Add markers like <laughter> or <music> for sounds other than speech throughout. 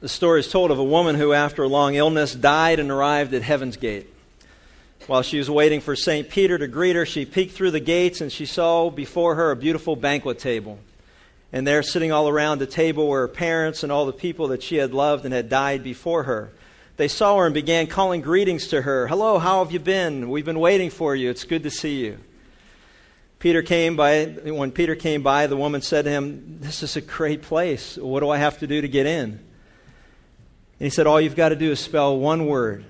The story is told of a woman who, after a long illness, died and arrived at Heaven's Gate. While she was waiting for St. Peter to greet her, she peeked through the gates and she saw before her a beautiful banquet table. And there, sitting all around the table, were her parents and all the people that she had loved and had died before her. They saw her and began calling greetings to her. Hello, how have you been? We've been waiting for you. It's good to see you. Peter came by, when Peter came by, the woman said to him, This is a great place. What do I have to do to get in? And he said, All you've got to do is spell one word,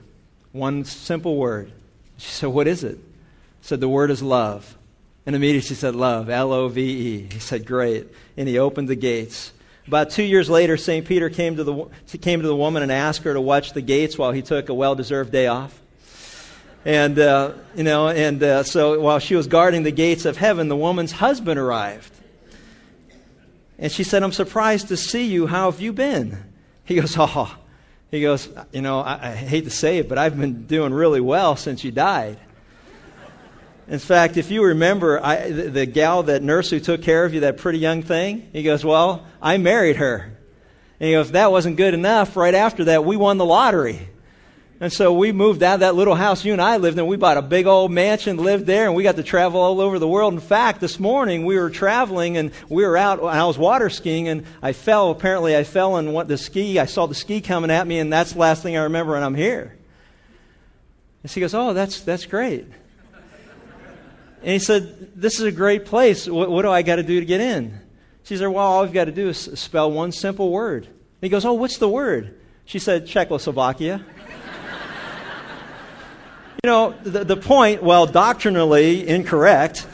one simple word. She said, What is it? He said, The word is love. And immediately she said, Love, L O V E. He said, Great. And he opened the gates. About two years later, St. Peter came to, the, came to the woman and asked her to watch the gates while he took a well deserved day off. And, uh, you know, and uh, so while she was guarding the gates of heaven, the woman's husband arrived. And she said, I'm surprised to see you. How have you been? He goes, Oh, he goes, You know, I, I hate to say it, but I've been doing really well since you died. In fact, if you remember, I, the, the, gal, that nurse who took care of you, that pretty young thing, he goes, Well, I married her. And he goes, That wasn't good enough. Right after that, we won the lottery. And so we moved out of that little house you and I lived in. We bought a big old mansion, lived there, and we got to travel all over the world. In fact, this morning we were traveling and we were out, I was water skiing, and I fell. Apparently, I fell and went the ski. I saw the ski coming at me, and that's the last thing I remember, and I'm here. And she goes, Oh, that's, that's great. And he said, This is a great place. What, what do I got to do to get in? She said, Well, all I've got to do is spell one simple word. And he goes, Oh, what's the word? She said, Czechoslovakia. You know, the, the point, while doctrinally incorrect,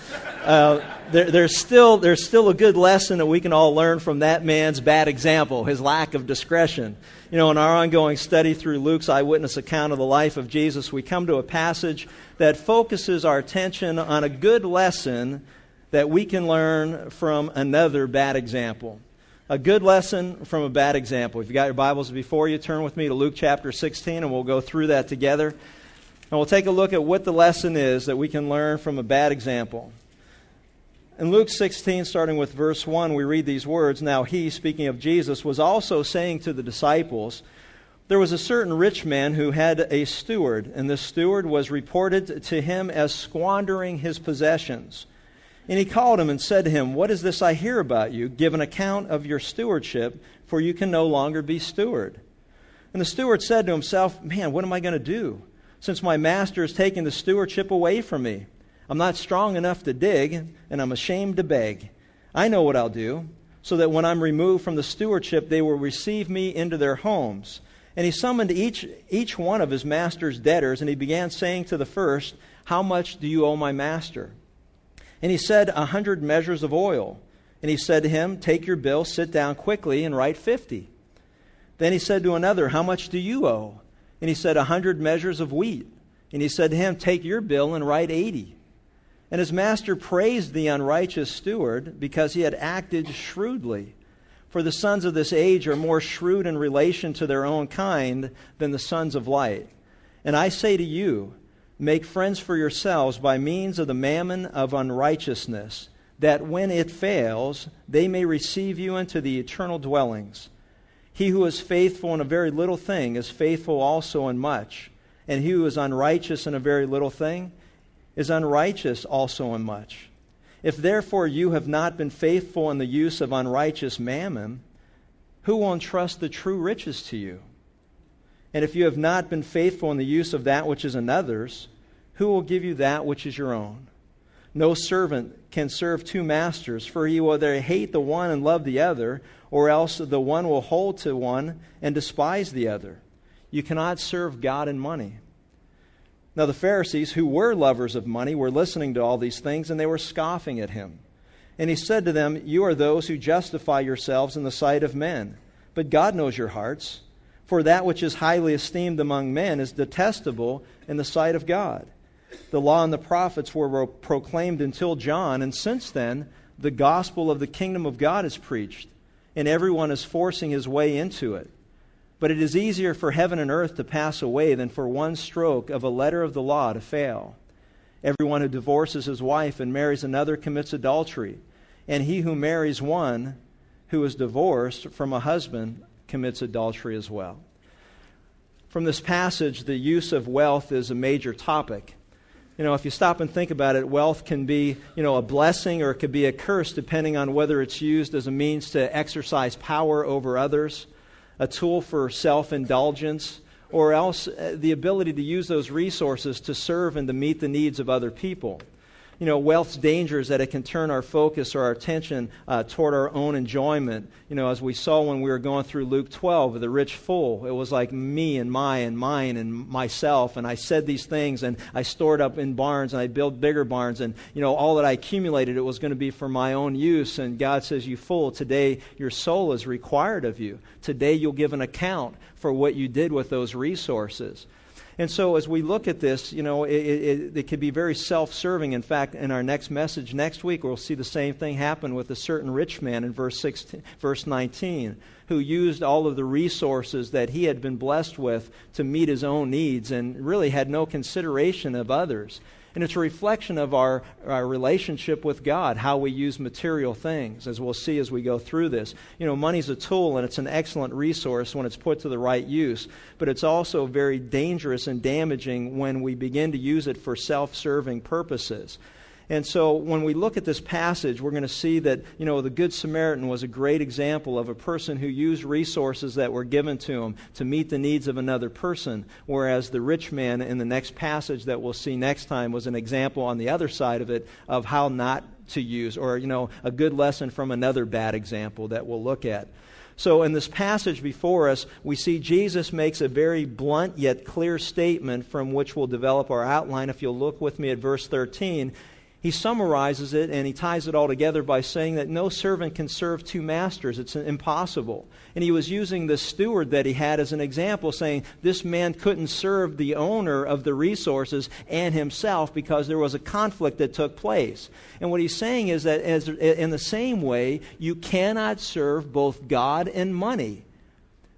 uh, there, there's, still, there's still a good lesson that we can all learn from that man's bad example, his lack of discretion. You know, in our ongoing study through Luke's eyewitness account of the life of Jesus, we come to a passage that focuses our attention on a good lesson that we can learn from another bad example. A good lesson from a bad example. If you've got your Bibles before you, turn with me to Luke chapter 16 and we'll go through that together. And we'll take a look at what the lesson is that we can learn from a bad example. In Luke 16, starting with verse 1, we read these words Now he, speaking of Jesus, was also saying to the disciples, There was a certain rich man who had a steward, and this steward was reported to him as squandering his possessions. And he called him and said to him, What is this I hear about you? Give an account of your stewardship, for you can no longer be steward. And the steward said to himself, Man, what am I going to do? Since my master has taken the stewardship away from me. I'm not strong enough to dig, and I'm ashamed to beg. I know what I'll do, so that when I'm removed from the stewardship, they will receive me into their homes. And he summoned each, each one of his master's debtors, and he began saying to the first, How much do you owe my master? And he said, A hundred measures of oil. And he said to him, Take your bill, sit down quickly, and write fifty. Then he said to another, How much do you owe? And he said, A hundred measures of wheat. And he said to him, Take your bill and write eighty. And his master praised the unrighteous steward because he had acted shrewdly. For the sons of this age are more shrewd in relation to their own kind than the sons of light. And I say to you, make friends for yourselves by means of the mammon of unrighteousness, that when it fails, they may receive you into the eternal dwellings. He who is faithful in a very little thing is faithful also in much. And he who is unrighteous in a very little thing is unrighteous also in much. If therefore you have not been faithful in the use of unrighteous mammon, who will entrust the true riches to you? And if you have not been faithful in the use of that which is another's, who will give you that which is your own? No servant can serve two masters, for he will either hate the one and love the other, or else the one will hold to one and despise the other. You cannot serve God and money. Now, the Pharisees, who were lovers of money, were listening to all these things, and they were scoffing at him. And he said to them, You are those who justify yourselves in the sight of men, but God knows your hearts. For that which is highly esteemed among men is detestable in the sight of God. The law and the prophets were proclaimed until John, and since then, the gospel of the kingdom of God is preached and everyone is forcing his way into it. But it is easier for heaven and earth to pass away than for one stroke of a letter of the law to fail. Everyone who divorces his wife and marries another commits adultery, and he who marries one who is divorced from a husband commits adultery as well. From this passage, the use of wealth is a major topic. You know, if you stop and think about it, wealth can be, you know, a blessing or it could be a curse depending on whether it's used as a means to exercise power over others, a tool for self indulgence, or else uh, the ability to use those resources to serve and to meet the needs of other people you know, wealth's danger is that it can turn our focus or our attention uh, toward our own enjoyment. You know, as we saw when we were going through Luke 12, the rich fool, it was like me and my and mine and myself. And I said these things and I stored up in barns and I built bigger barns. And, you know, all that I accumulated, it was going to be for my own use. And God says, You fool, today your soul is required of you. Today you'll give an account for what you did with those resources. And so, as we look at this, you know, it, it, it can be very self serving. In fact, in our next message next week, we'll see the same thing happen with a certain rich man in verse, 16, verse 19 who used all of the resources that he had been blessed with to meet his own needs and really had no consideration of others. And it's a reflection of our, our relationship with God, how we use material things, as we'll see as we go through this. You know, money's a tool and it's an excellent resource when it's put to the right use, but it's also very dangerous and damaging when we begin to use it for self serving purposes. And so when we look at this passage, we're going to see that, you know, the Good Samaritan was a great example of a person who used resources that were given to him to meet the needs of another person, whereas the rich man in the next passage that we'll see next time was an example on the other side of it of how not to use, or, you know, a good lesson from another bad example that we'll look at. So, in this passage before us, we see Jesus makes a very blunt yet clear statement from which we'll develop our outline. If you'll look with me at verse 13, he summarizes it and he ties it all together by saying that no servant can serve two masters. It's impossible. And he was using the steward that he had as an example, saying this man couldn't serve the owner of the resources and himself because there was a conflict that took place. And what he's saying is that as, in the same way, you cannot serve both God and money.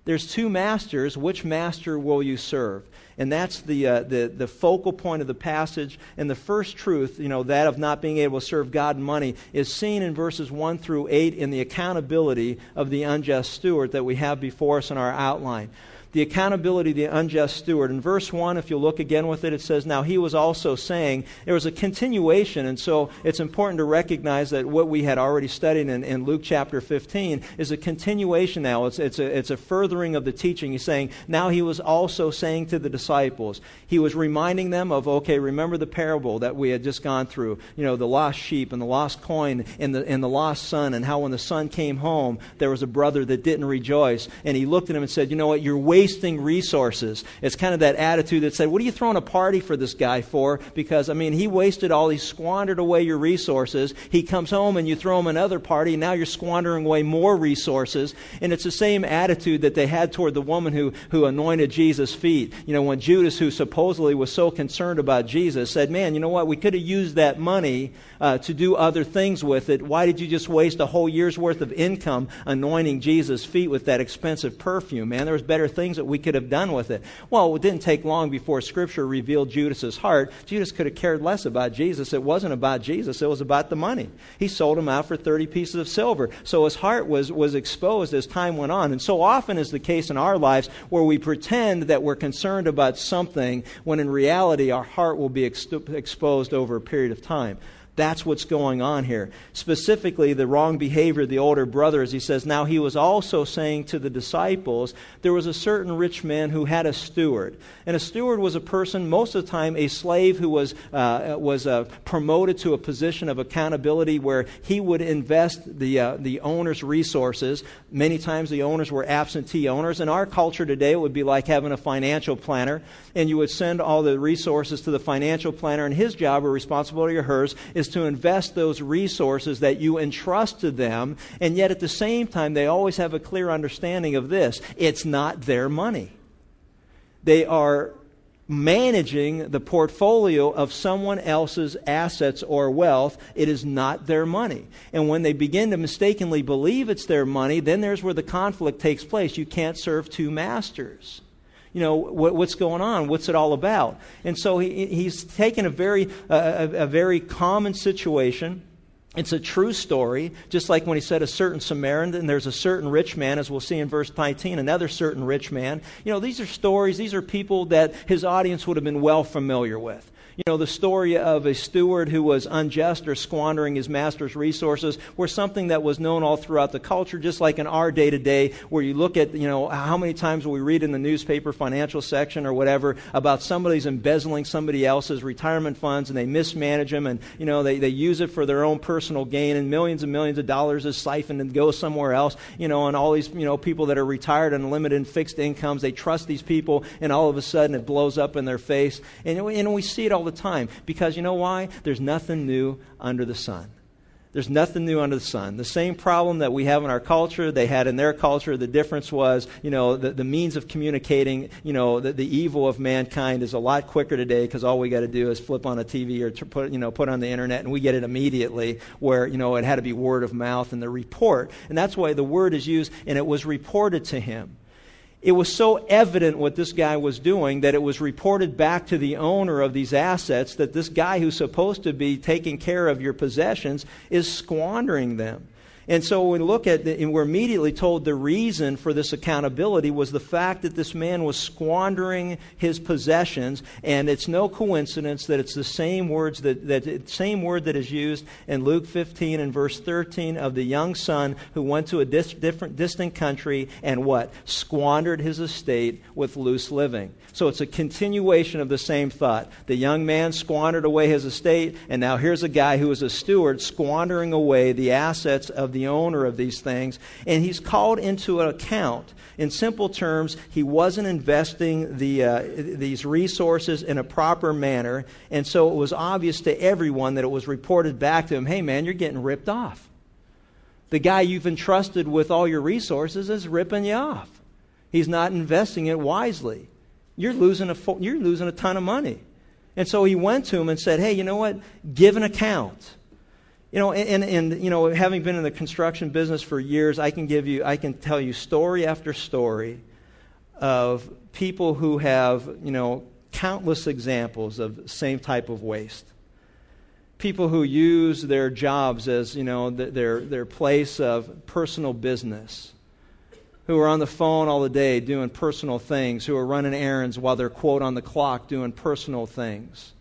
There's two masters. Which master will you serve? And that's the, uh, the, the focal point of the passage. And the first truth, you know, that of not being able to serve God and money, is seen in verses 1 through 8 in the accountability of the unjust steward that we have before us in our outline the accountability of the unjust steward. In verse 1, if you'll look again with it, it says, Now he was also saying, there was a continuation, and so it's important to recognize that what we had already studied in, in Luke chapter 15 is a continuation now. It's, it's, a, it's a furthering of the teaching. He's saying, Now he was also saying to the disciples, he was reminding them of, okay, remember the parable that we had just gone through, you know, the lost sheep and the lost coin and the, and the lost son, and how when the son came home, there was a brother that didn't rejoice. And he looked at him and said, You know what, you're wasting wasting resources. It's kind of that attitude that said, What are you throwing a party for this guy for? Because, I mean, he wasted all, he squandered away your resources. He comes home and you throw him another party, and now you're squandering away more resources. And it's the same attitude that they had toward the woman who, who anointed Jesus' feet. You know, when Judas, who supposedly was so concerned about Jesus, said, Man, you know what? We could have used that money uh, to do other things with it. Why did you just waste a whole year's worth of income anointing Jesus' feet with that expensive perfume, man? There was better things things that we could have done with it. Well, it didn't take long before Scripture revealed Judas's heart. Judas could have cared less about Jesus. It wasn't about Jesus, it was about the money. He sold him out for 30 pieces of silver. So his heart was, was exposed as time went on. And so often is the case in our lives where we pretend that we're concerned about something when in reality our heart will be ex- exposed over a period of time. That's what's going on here. Specifically, the wrong behavior of the older brother, as he says, now he was also saying to the disciples, there was a certain rich man who had a steward. And a steward was a person, most of the time, a slave who was, uh, was uh, promoted to a position of accountability where he would invest the, uh, the owner's resources. Many times the owners were absentee owners. In our culture today, it would be like having a financial planner, and you would send all the resources to the financial planner, and his job or responsibility or hers is is to invest those resources that you entrust to them, and yet at the same time, they always have a clear understanding of this it's not their money. They are managing the portfolio of someone else's assets or wealth. It is not their money. And when they begin to mistakenly believe it's their money, then there's where the conflict takes place. You can't serve two masters you know, what, what's going on? What's it all about? And so he, he's taken a very, a, a very common situation It's a true story, just like when he said a certain Samaritan, and there's a certain rich man, as we'll see in verse 19, another certain rich man. You know, these are stories, these are people that his audience would have been well familiar with. You know, the story of a steward who was unjust or squandering his master's resources were something that was known all throughout the culture, just like in our day to day, where you look at, you know, how many times we read in the newspaper, financial section or whatever, about somebody's embezzling somebody else's retirement funds and they mismanage them and, you know, they, they use it for their own personal gain and millions and millions of dollars is siphoned and goes somewhere else, you know, and all these, you know, people that are retired and limited and fixed incomes, they trust these people and all of a sudden it blows up in their face. And, and we see it all the time because you know why? There's nothing new under the sun. There's nothing new under the sun. The same problem that we have in our culture, they had in their culture. The difference was, you know, the, the means of communicating, you know, the, the evil of mankind is a lot quicker today because all we got to do is flip on a TV or put, you know, put on the internet and we get it immediately. Where, you know, it had to be word of mouth and the report. And that's why the word is used and it was reported to him it was so evident what this guy was doing that it was reported back to the owner of these assets that this guy who's supposed to be taking care of your possessions is squandering them. And so we look at it, and we're immediately told the reason for this accountability was the fact that this man was squandering his possessions, and it's no coincidence that it's the same words that, that same word that is used in Luke 15 and verse 13 of the young son who went to a dis, different distant country and what squandered his estate with loose living. So it's a continuation of the same thought. The young man squandered away his estate, and now here's a guy who is a steward squandering away the assets of the owner of these things, and he's called into account. In simple terms, he wasn't investing the, uh, these resources in a proper manner, and so it was obvious to everyone that it was reported back to him hey, man, you're getting ripped off. The guy you've entrusted with all your resources is ripping you off. He's not investing it wisely. You're losing a, you're losing a ton of money. And so he went to him and said, Hey, you know what? Give an account. You know, and, and, you know, having been in the construction business for years, I can give you, I can tell you story after story of people who have, you know, countless examples of same type of waste. People who use their jobs as, you know, their, their place of personal business. Who are on the phone all the day doing personal things. Who are running errands while they're, quote, on the clock doing personal things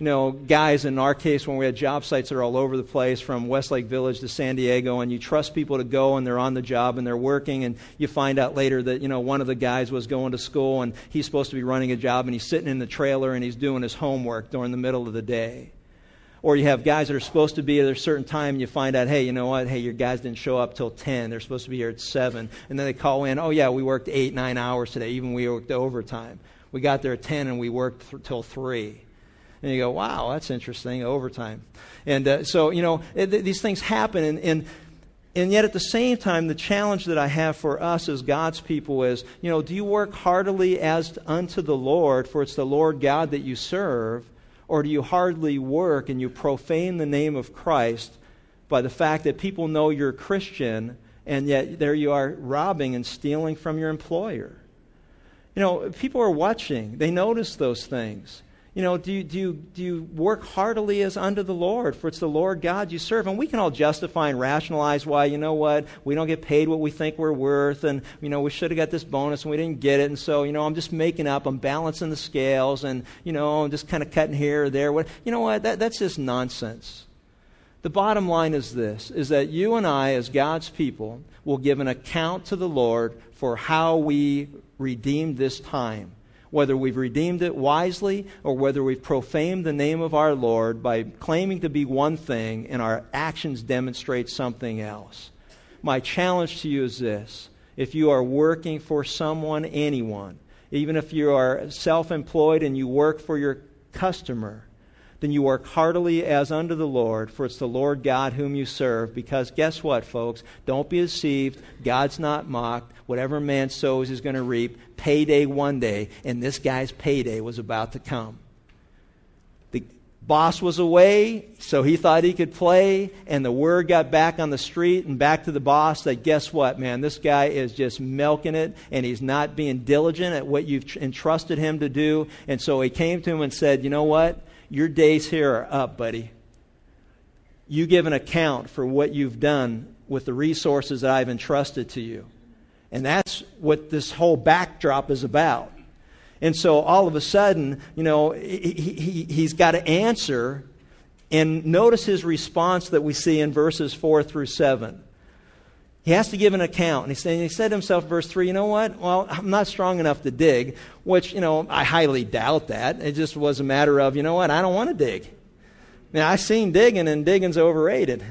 you know, guys in our case when we had job sites that are all over the place from Westlake Village to San Diego, and you trust people to go and they're on the job and they're working, and you find out later that, you know, one of the guys was going to school and he's supposed to be running a job and he's sitting in the trailer and he's doing his homework during the middle of the day. Or you have guys that are supposed to be at a certain time and you find out, hey, you know what? Hey, your guys didn't show up till 10. They're supposed to be here at 7. And then they call in, oh, yeah, we worked 8, 9 hours today. Even we worked overtime. We got there at 10 and we worked th- till 3. And you go, wow, that's interesting, overtime. And uh, so, you know, it, these things happen. And, and, and yet at the same time, the challenge that I have for us as God's people is, you know, do you work heartily as unto the Lord, for it's the Lord God that you serve, or do you hardly work and you profane the name of Christ by the fact that people know you're a Christian, and yet there you are robbing and stealing from your employer? You know, people are watching, they notice those things. You know, do you, do, you, do you work heartily as unto the Lord? For it's the Lord God you serve. And we can all justify and rationalize why, you know what, we don't get paid what we think we're worth, and, you know, we should have got this bonus and we didn't get it, and so, you know, I'm just making up, I'm balancing the scales, and, you know, I'm just kind of cutting here or there. What, you know what, that, that's just nonsense. The bottom line is this is that you and I, as God's people, will give an account to the Lord for how we redeemed this time whether we've redeemed it wisely or whether we've profaned the name of our Lord by claiming to be one thing and our actions demonstrate something else. My challenge to you is this if you are working for someone, anyone, even if you are self employed and you work for your customer, then you work heartily as unto the Lord, for it's the Lord God whom you serve. Because guess what, folks? Don't be deceived. God's not mocked. Whatever man sows, is going to reap. Payday one day, and this guy's payday was about to come. The boss was away, so he thought he could play, and the word got back on the street and back to the boss that guess what, man? This guy is just milking it, and he's not being diligent at what you've entrusted him to do. And so he came to him and said, You know what? Your days here are up, buddy. you give an account for what you've done with the resources that I've entrusted to you. And that's what this whole backdrop is about. And so all of a sudden, you know, he, he, he's got to answer. And notice his response that we see in verses 4 through 7. He has to give an account. And he said, he said to himself, verse 3, you know what? Well, I'm not strong enough to dig, which, you know, I highly doubt that. It just was a matter of, you know what? I don't want to dig. Now, I've seen digging, and digging's overrated.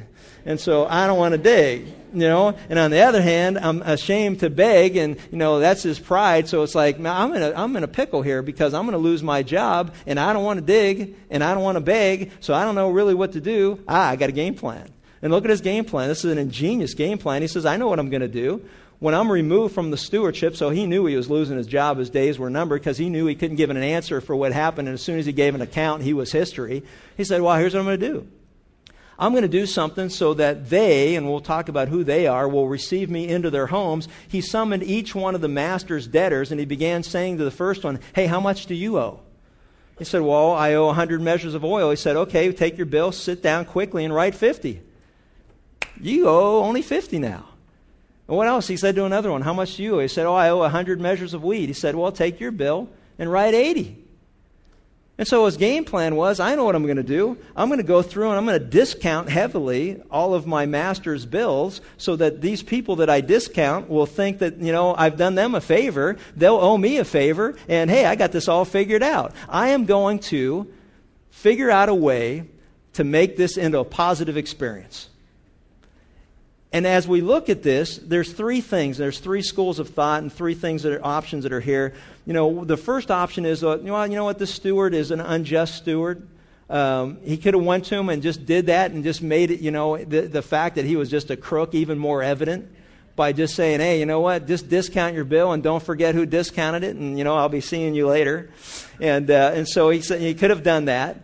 And so I don't want to dig, you know. And on the other hand, I'm ashamed to beg, and, you know, that's his pride. So it's like, I'm in a, I'm in a pickle here because I'm going to lose my job, and I don't want to dig, and I don't want to beg, so I don't know really what to do. Ah, I got a game plan. And look at his game plan. This is an ingenious game plan. He says, I know what I'm going to do. When I'm removed from the stewardship, so he knew he was losing his job, his days were numbered because he knew he couldn't give an answer for what happened. And as soon as he gave an account, he was history. He said, Well, here's what I'm going to do. I'm going to do something so that they, and we'll talk about who they are, will receive me into their homes. He summoned each one of the master's debtors and he began saying to the first one, Hey, how much do you owe? He said, Well, I owe 100 measures of oil. He said, Okay, take your bill, sit down quickly, and write 50. You owe only 50 now. And what else? He said to another one, How much do you owe? He said, Oh, I owe 100 measures of wheat. He said, Well, take your bill and write 80. And so his game plan was I know what I'm going to do. I'm going to go through and I'm going to discount heavily all of my master's bills so that these people that I discount will think that, you know, I've done them a favor. They'll owe me a favor. And hey, I got this all figured out. I am going to figure out a way to make this into a positive experience. And as we look at this, there's three things. There's three schools of thought and three things that are options that are here. You know, the first option is, uh, you, know, you know what, this steward is an unjust steward. Um, he could have went to him and just did that and just made it, you know, the, the fact that he was just a crook even more evident by just saying, hey, you know what, just discount your bill and don't forget who discounted it, and, you know, I'll be seeing you later. And, uh, and so he, he could have done that.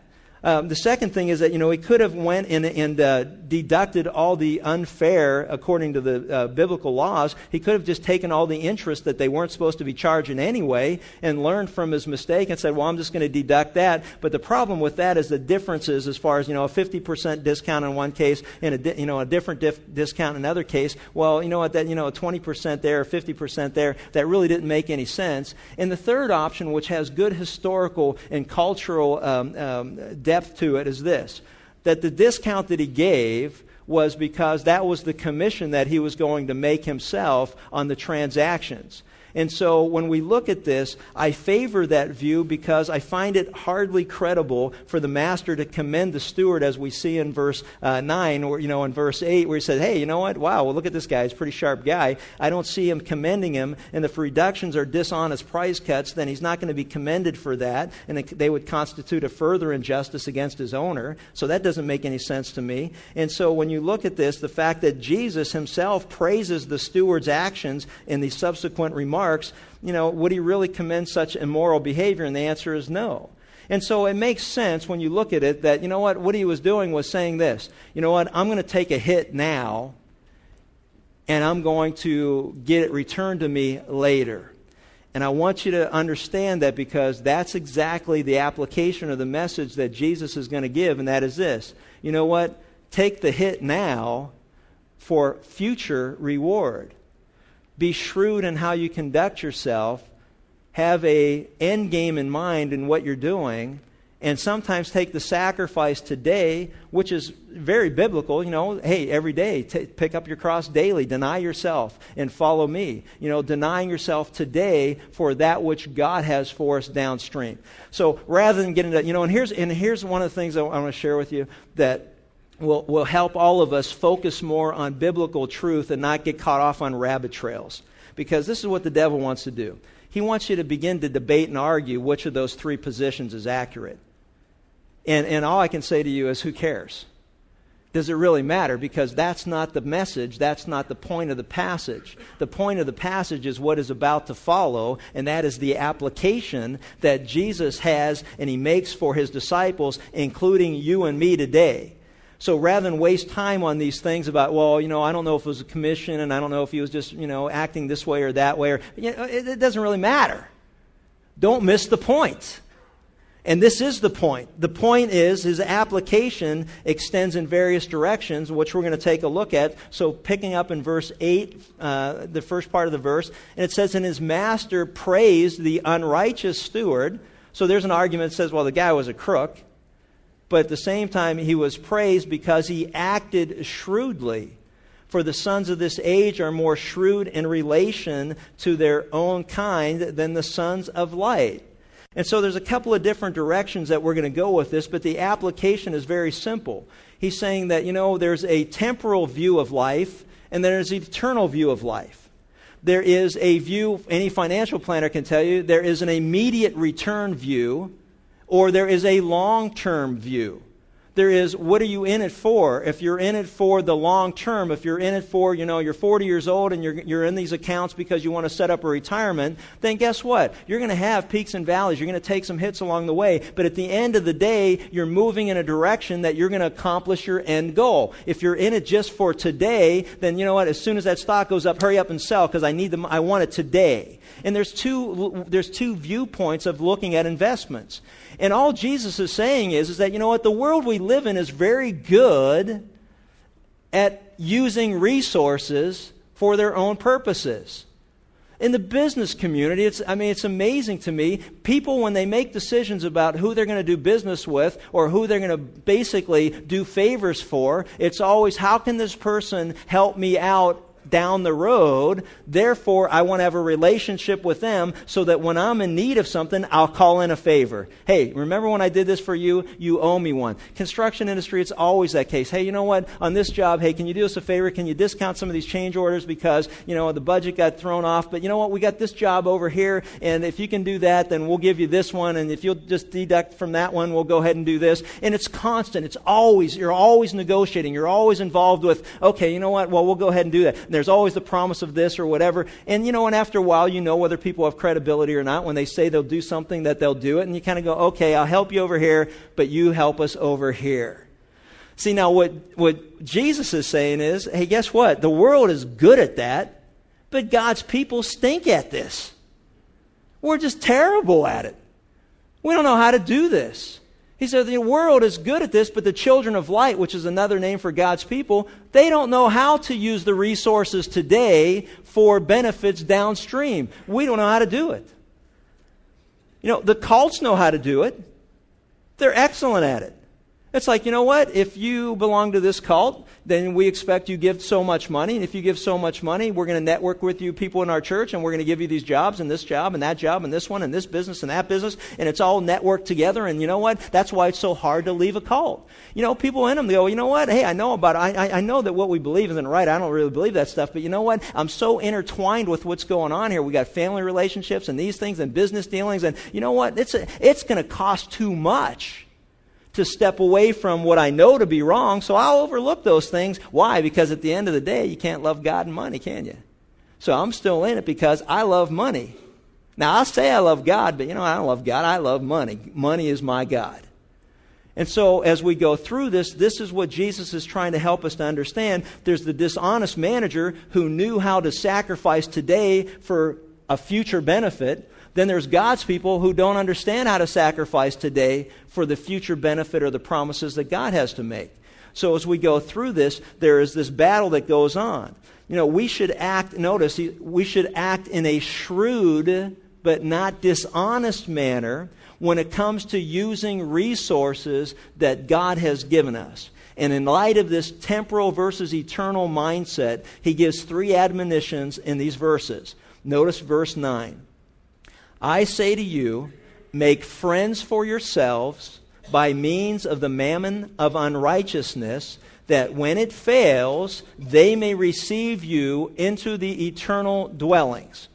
Um, the second thing is that you know he could have went and, and uh, deducted all the unfair according to the uh, biblical laws. He could have just taken all the interest that they weren't supposed to be charging anyway and learned from his mistake and said, "Well, I'm just going to deduct that." But the problem with that is the differences as far as you know a 50% discount in one case and a di- you know a different dif- discount in another case. Well, you know what that you know a 20% there, 50% there, that really didn't make any sense. And the third option, which has good historical and cultural um, um, depth to it is this that the discount that he gave was because that was the commission that he was going to make himself on the transactions. And so when we look at this, I favor that view because I find it hardly credible for the master to commend the steward, as we see in verse uh, 9 or, you know, in verse 8, where he says, hey, you know what? Wow, well, look at this guy. He's a pretty sharp guy. I don't see him commending him. And if reductions are dishonest price cuts, then he's not going to be commended for that. And they would constitute a further injustice against his owner. So that doesn't make any sense to me. And so when you look at this, the fact that Jesus himself praises the steward's actions in the subsequent remarks remarks, you know, would he really commend such immoral behavior? And the answer is no. And so it makes sense when you look at it that, you know what, what he was doing was saying this, you know what, I'm going to take a hit now and I'm going to get it returned to me later. And I want you to understand that because that's exactly the application of the message that Jesus is going to give, and that is this. You know what? Take the hit now for future reward be shrewd in how you conduct yourself, have a end game in mind in what you're doing, and sometimes take the sacrifice today, which is very biblical. You know, hey, every day, t- pick up your cross daily, deny yourself, and follow me. You know, denying yourself today for that which God has for us downstream. So rather than getting that, you know, and here's and here's one of the things I want to share with you that will, will help all of us focus more on biblical truth and not get caught off on rabbit trails. Because this is what the devil wants to do. He wants you to begin to debate and argue which of those three positions is accurate. And, and all I can say to you is, who cares? Does it really matter? Because that's not the message. That's not the point of the passage. The point of the passage is what is about to follow, and that is the application that Jesus has and he makes for his disciples, including you and me today. So rather than waste time on these things about, well, you know, I don't know if it was a commission and I don't know if he was just, you know, acting this way or that way, or, you know, it, it doesn't really matter. Don't miss the point. And this is the point. The point is his application extends in various directions, which we're going to take a look at. So, picking up in verse 8, uh, the first part of the verse, and it says, And his master praised the unrighteous steward. So, there's an argument that says, well, the guy was a crook. But at the same time, he was praised because he acted shrewdly. For the sons of this age are more shrewd in relation to their own kind than the sons of light. And so there's a couple of different directions that we're going to go with this, but the application is very simple. He's saying that, you know, there's a temporal view of life and there's an eternal view of life. There is a view, any financial planner can tell you, there is an immediate return view or there is a long term view. There is, what are you in it for? If you're in it for the long term, if you're in it for, you know, you're 40 years old and you're, you're in these accounts because you want to set up a retirement, then guess what? You're going to have peaks and valleys. You're going to take some hits along the way. But at the end of the day, you're moving in a direction that you're going to accomplish your end goal. If you're in it just for today, then you know what? As soon as that stock goes up, hurry up and sell because I need them, I want it today. And there's two, there's two viewpoints of looking at investments. And all Jesus is saying is, is that, you know what, the world we live in is very good at using resources for their own purposes. In the business community, it's, I mean, it's amazing to me. People, when they make decisions about who they're going to do business with or who they're going to basically do favors for, it's always, how can this person help me out down the road. Therefore, I want to have a relationship with them so that when I'm in need of something, I'll call in a favor. Hey, remember when I did this for you? You owe me one. Construction industry, it's always that case. Hey, you know what? On this job, hey, can you do us a favor? Can you discount some of these change orders because, you know, the budget got thrown off? But you know what? We got this job over here, and if you can do that, then we'll give you this one. And if you'll just deduct from that one, we'll go ahead and do this. And it's constant. It's always, you're always negotiating. You're always involved with, okay, you know what? Well, we'll go ahead and do that there's always the promise of this or whatever. And you know, and after a while, you know whether people have credibility or not. When they say they'll do something, that they'll do it. And you kind of go, okay, I'll help you over here, but you help us over here. See, now what, what Jesus is saying is, hey, guess what? The world is good at that, but God's people stink at this. We're just terrible at it. We don't know how to do this. He said the world is good at this, but the children of light, which is another name for God's people, they don't know how to use the resources today for benefits downstream. We don't know how to do it. You know, the cults know how to do it. They're excellent at it. It's like, you know what? If you belong to this cult, then we expect you give so much money. And if you give so much money, we're going to network with you people in our church and we're going to give you these jobs and this job and that job and this one and this business and that business. And it's all networked together. And you know what? That's why it's so hard to leave a cult. You know, people in them, they go, you know what? Hey, I know about it. I, I, I know that what we believe isn't right. I don't really believe that stuff. But you know what? I'm so intertwined with what's going on here. We got family relationships and these things and business dealings. And you know what? It's, it's going to cost too much to step away from what I know to be wrong, so I'll overlook those things. Why? Because at the end of the day, you can't love God and money, can you? So I'm still in it because I love money. Now, I say I love God, but you know, I don't love God. I love money. Money is my God. And so, as we go through this, this is what Jesus is trying to help us to understand. There's the dishonest manager who knew how to sacrifice today for a future benefit. Then there's God's people who don't understand how to sacrifice today for the future benefit or the promises that God has to make. So as we go through this, there is this battle that goes on. You know, we should act, notice, we should act in a shrewd but not dishonest manner when it comes to using resources that God has given us. And in light of this temporal versus eternal mindset, he gives three admonitions in these verses. Notice verse 9. I say to you, make friends for yourselves by means of the mammon of unrighteousness, that when it fails, they may receive you into the eternal dwellings.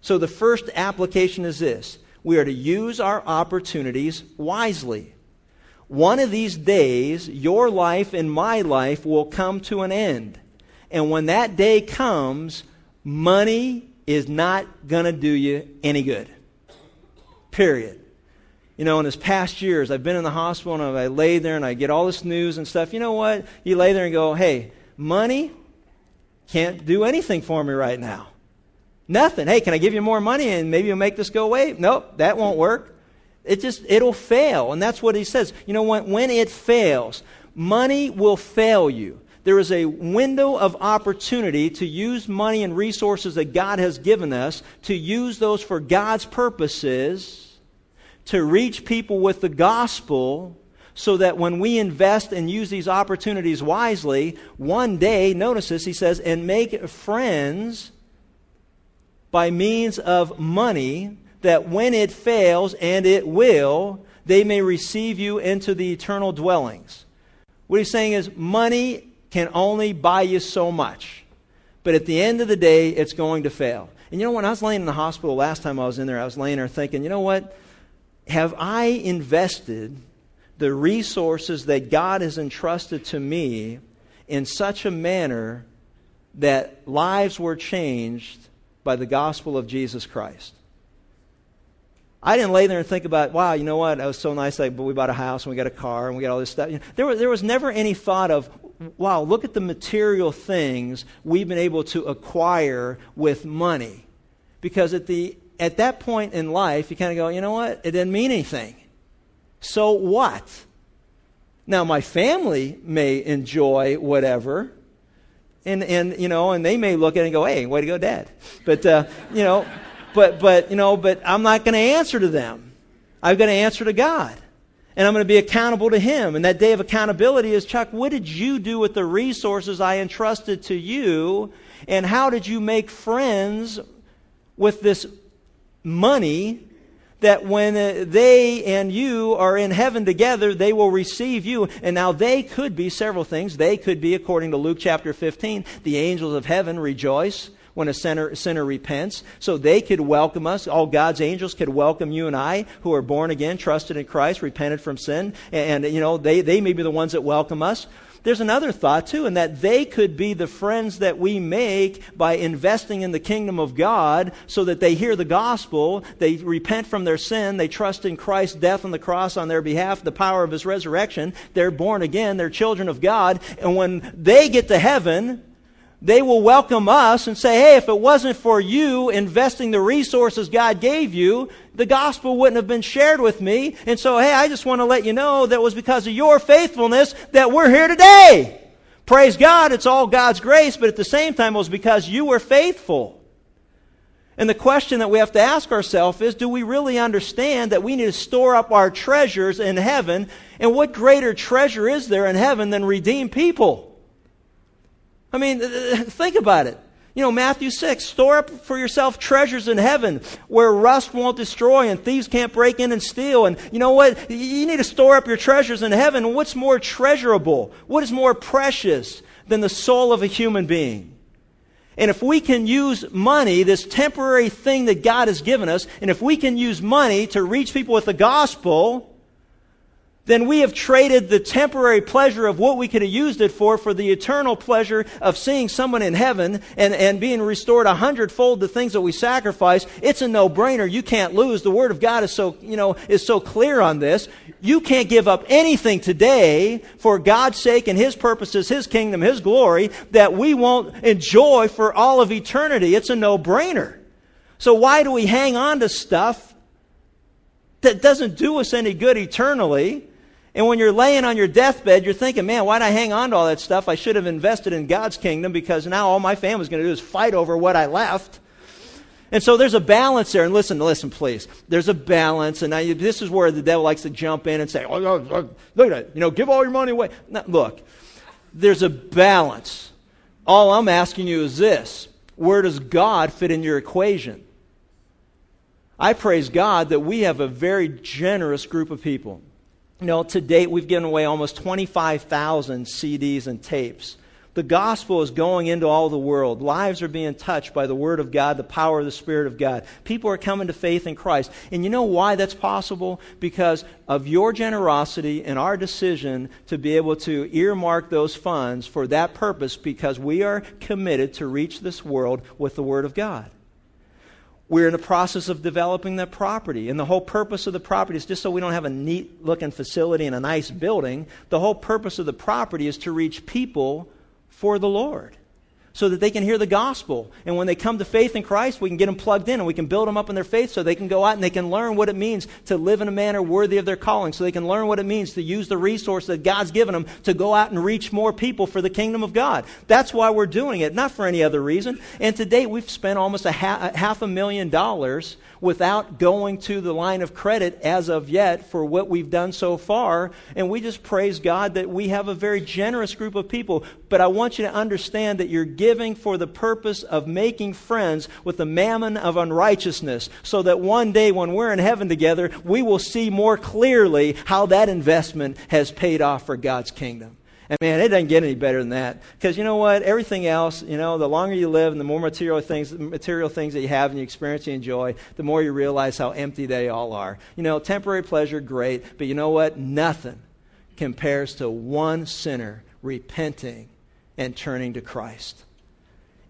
So the first application is this we are to use our opportunities wisely. One of these days, your life and my life will come to an end. And when that day comes, money is not going to do you any good. Period. You know, in his past years, I've been in the hospital and I lay there and I get all this news and stuff. You know what? You lay there and go, hey, money can't do anything for me right now. Nothing. Hey, can I give you more money and maybe you'll make this go away? Nope, that won't work. It just, it'll fail. And that's what he says. You know, when, when it fails, money will fail you. There is a window of opportunity to use money and resources that God has given us, to use those for God's purposes, to reach people with the gospel, so that when we invest and use these opportunities wisely, one day, notice this, he says, and make friends by means of money, that when it fails, and it will, they may receive you into the eternal dwellings. What he's saying is, money can only buy you so much. But at the end of the day, it's going to fail. And you know, when I was laying in the hospital last time I was in there, I was laying there thinking, you know what? Have I invested the resources that God has entrusted to me in such a manner that lives were changed by the gospel of Jesus Christ? I didn't lay there and think about, wow, you know what? That was so nice. Like, but we bought a house and we got a car and we got all this stuff. You know, there, was, there was never any thought of, wow, look at the material things we've been able to acquire with money. Because at, the, at that point in life, you kind of go, you know what? It didn't mean anything. So what? Now, my family may enjoy whatever. And, and, you know, and they may look at it and go, hey, way to go, Dad. But, uh, you know, but, but, you know, but I'm not going to answer to them. I'm going to answer to God. And I'm going to be accountable to Him. And that day of accountability is, Chuck, what did you do with the resources I entrusted to you? And how did you make friends with this money that when uh, they and you are in heaven together, they will receive you. And now they could be several things. They could be, according to Luke chapter 15, the angels of heaven rejoice when a sinner, sinner repents. So they could welcome us. All God's angels could welcome you and I who are born again, trusted in Christ, repented from sin. And, and you know, they, they may be the ones that welcome us. There's another thought too, in that they could be the friends that we make by investing in the kingdom of God so that they hear the gospel, they repent from their sin, they trust in Christ's death on the cross on their behalf, the power of his resurrection, they're born again, they're children of God, and when they get to heaven, they will welcome us and say, hey, if it wasn't for you investing the resources God gave you, the gospel wouldn't have been shared with me. And so, hey, I just want to let you know that was because of your faithfulness that we're here today. Praise God, it's all God's grace, but at the same time, it was because you were faithful. And the question that we have to ask ourselves is do we really understand that we need to store up our treasures in heaven? And what greater treasure is there in heaven than redeemed people? I mean, think about it. You know, Matthew 6, store up for yourself treasures in heaven where rust won't destroy and thieves can't break in and steal. And you know what? You need to store up your treasures in heaven. What's more treasurable? What is more precious than the soul of a human being? And if we can use money, this temporary thing that God has given us, and if we can use money to reach people with the gospel, then we have traded the temporary pleasure of what we could have used it for for the eternal pleasure of seeing someone in heaven and, and being restored a hundredfold the things that we sacrifice. It's a no-brainer. You can't lose. The Word of God is so, you know, is so clear on this. You can't give up anything today for God's sake and His purposes, His kingdom, His glory that we won't enjoy for all of eternity. It's a no-brainer. So why do we hang on to stuff that doesn't do us any good eternally? And when you're laying on your deathbed, you're thinking, man, why'd I hang on to all that stuff? I should have invested in God's kingdom because now all my family's going to do is fight over what I left. And so there's a balance there. And listen, listen, please. There's a balance. And now this is where the devil likes to jump in and say, oh, oh, oh look at it. You know, give all your money away. Now, look, there's a balance. All I'm asking you is this. Where does God fit in your equation? I praise God that we have a very generous group of people. You know, to date, we've given away almost 25,000 CDs and tapes. The gospel is going into all the world. Lives are being touched by the Word of God, the power of the Spirit of God. People are coming to faith in Christ. And you know why that's possible? Because of your generosity and our decision to be able to earmark those funds for that purpose because we are committed to reach this world with the Word of God. We're in the process of developing that property. And the whole purpose of the property is just so we don't have a neat looking facility and a nice building. The whole purpose of the property is to reach people for the Lord. So that they can hear the gospel. And when they come to faith in Christ, we can get them plugged in and we can build them up in their faith so they can go out and they can learn what it means to live in a manner worthy of their calling. So they can learn what it means to use the resource that God's given them to go out and reach more people for the kingdom of God. That's why we're doing it, not for any other reason. And to date, we've spent almost a, a half a million dollars without going to the line of credit as of yet for what we've done so far. And we just praise God that we have a very generous group of people. But I want you to understand that you're giving for the purpose of making friends with the mammon of unrighteousness, so that one day when we're in heaven together, we will see more clearly how that investment has paid off for God's kingdom. And man, it doesn't get any better than that. Because you know what? Everything else, you know, the longer you live and the more material things, material things that you have and you experience and enjoy, the more you realize how empty they all are. You know, temporary pleasure, great. But you know what? Nothing compares to one sinner repenting and turning to Christ.